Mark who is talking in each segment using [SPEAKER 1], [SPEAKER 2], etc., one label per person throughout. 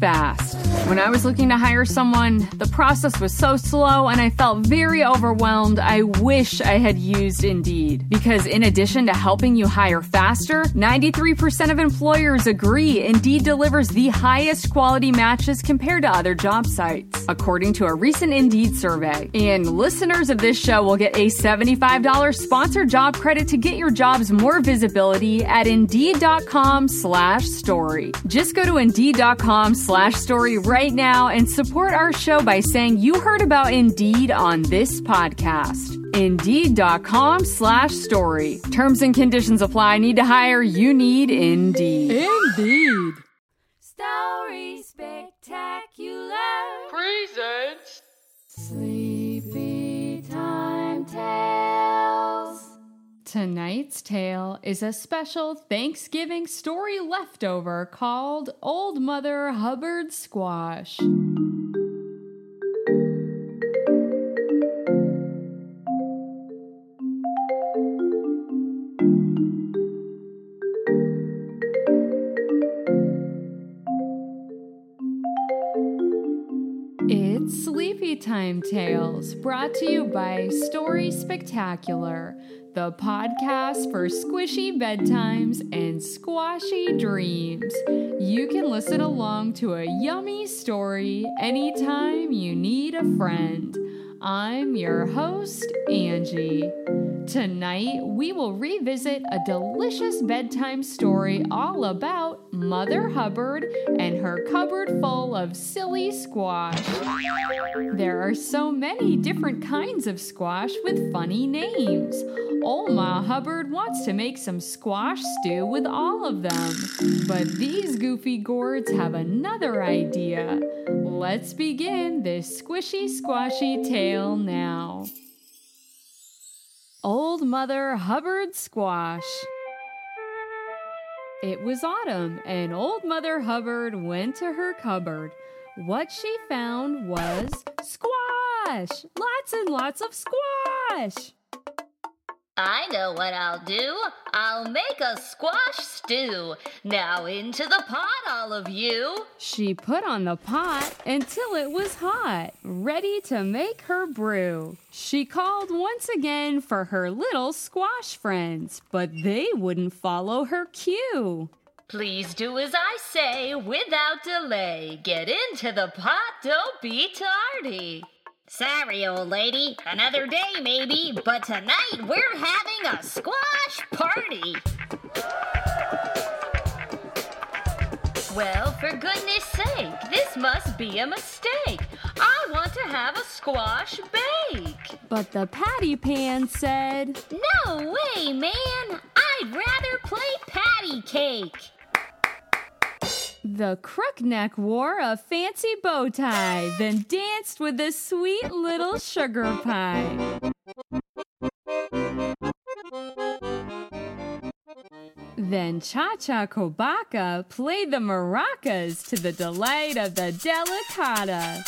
[SPEAKER 1] fast. When I was looking to hire someone, the process was so slow and I felt very overwhelmed. I wish I had used Indeed. Because in addition to helping you hire faster, 93% of employers agree Indeed delivers the highest quality matches compared to other job sites, according to a recent Indeed survey. And listeners of this show will get a $75 sponsored job credit to get your jobs more visibility at Indeed.com slash story. Just go to Indeed.com slash story right now and support our show by saying you heard about Indeed on this podcast. Indeed.com slash story. Terms and conditions apply. Need to hire? You need Indeed.
[SPEAKER 2] Indeed.
[SPEAKER 3] Story Spectacular.
[SPEAKER 2] Presents.
[SPEAKER 1] Sleepy Time Tales. Tonight's tale is a special Thanksgiving story leftover called Old Mother Hubbard Squash. It's Sleepy Time Tales, brought to you by Story Spectacular, the podcast for squishy bedtimes and squashy dreams. You can listen along to a yummy story anytime you need a friend. I'm your host, Angie. Tonight, we will revisit a delicious bedtime story all about Mother Hubbard and her cupboard full of silly squash. There are so many different kinds of squash with funny names. Oma Hubbard wants to make some squash stew with all of them. But these goofy gourds have another idea. Let's begin this squishy squashy tale now. Old Mother Hubbard Squash. It was autumn, and Old Mother Hubbard went to her cupboard. What she found was squash! Lots and lots of squash!
[SPEAKER 3] I know what I'll do. I'll make a squash stew. Now into the pot, all of you.
[SPEAKER 1] She put on the pot until it was hot, ready to make her brew. She called once again for her little squash friends, but they wouldn't follow her cue.
[SPEAKER 3] Please do as I say without delay. Get into the pot, don't be tardy. Sorry, old lady. Another day, maybe, but tonight we're having a squash party. Well, for goodness sake, this must be a mistake. I want to have a squash bake.
[SPEAKER 1] But the patty pan said,
[SPEAKER 3] No way, man. I'd rather play patty cake.
[SPEAKER 1] The crookneck wore a fancy bow tie, then danced with the sweet little sugar pie. Then Cha Cha Kobaka played the maracas to the delight of the delicata.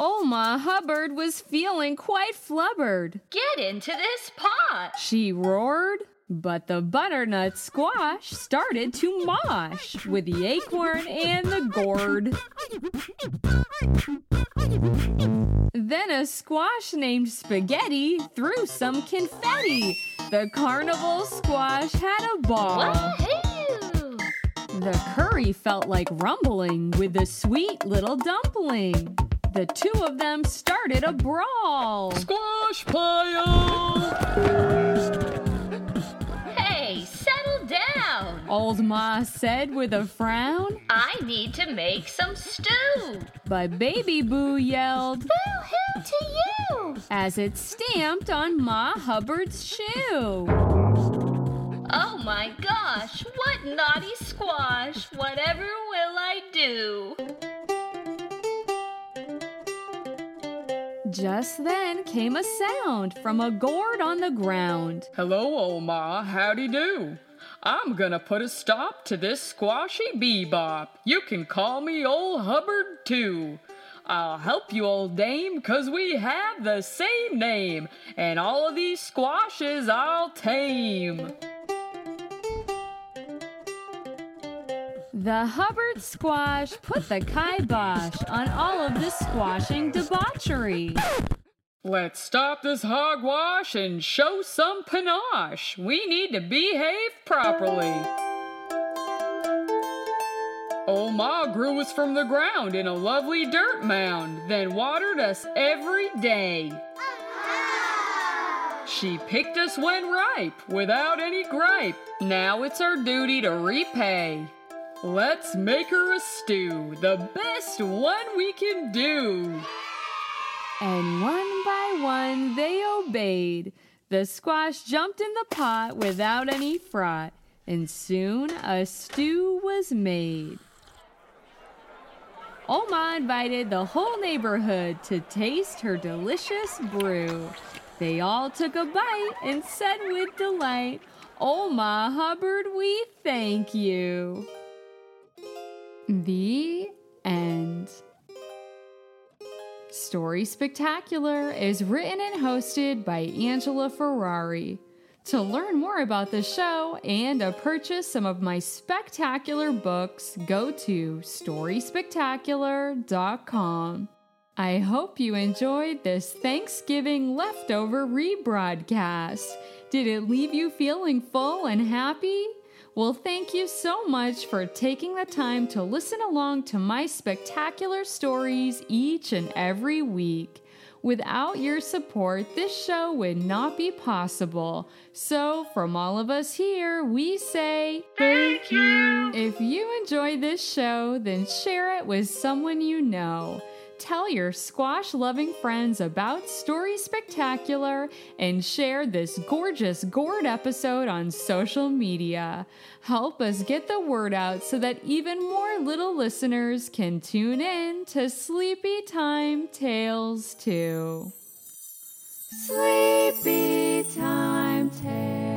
[SPEAKER 1] Oh, Oma Hubbard was feeling quite flubbered.
[SPEAKER 3] Get into this pot.
[SPEAKER 1] She roared, but the butternut squash started to mosh with the acorn and the gourd. Then a squash named Spaghetti threw some confetti. The carnival squash had a ball.
[SPEAKER 3] Wahoo!
[SPEAKER 1] The curry felt like rumbling with the sweet little dumpling. The two of them started a brawl.
[SPEAKER 2] Squash pile.
[SPEAKER 3] Hey, settle down.
[SPEAKER 1] Old Ma said with a frown,
[SPEAKER 3] I need to make some stew.
[SPEAKER 1] but Baby Boo yelled
[SPEAKER 3] Boo-hoo to you.
[SPEAKER 1] as it stamped on Ma Hubbard's shoe.
[SPEAKER 3] Oh my gosh, what naughty squash! Whatever will I do?
[SPEAKER 1] Just then came a sound from a gourd on the ground.
[SPEAKER 2] Hello, old ma. Howdy do. I'm gonna put a stop to this squashy bebop. You can call me old Hubbard too. I'll help you, old dame, 'cause we have the same name, and all of these squashes I'll tame.
[SPEAKER 1] The Hubbard squash put the kibosh on all of the squashing debauchery.
[SPEAKER 2] Let's stop this hogwash and show some panache. We need to behave properly. Old Ma grew us from the ground in a lovely dirt mound, then watered us every day. She picked us when ripe, without any gripe. Now it's our duty to repay. Let's make her a stew, the best one we can do.
[SPEAKER 1] And one by one they obeyed. The squash jumped in the pot without any fraught, and soon a stew was made. Oma invited the whole neighborhood to taste her delicious brew. They all took a bite and said with delight, Oma Hubbard, we thank you. The end. Story Spectacular is written and hosted by Angela Ferrari. To learn more about the show and to purchase some of my spectacular books, go to storyspectacular.com. I hope you enjoyed this Thanksgiving leftover rebroadcast. Did it leave you feeling full and happy? Well, thank you so much for taking the time to listen along to my spectacular stories each and every week. Without your support, this show would not be possible. So, from all of us here, we say
[SPEAKER 2] Thank you.
[SPEAKER 1] if you enjoy this show, then share it with someone you know. Tell your squash loving friends about Story Spectacular and share this gorgeous gourd episode on social media. Help us get the word out so that even more little listeners can tune in to Sleepy Time Tales too. Sleepy Time Tales.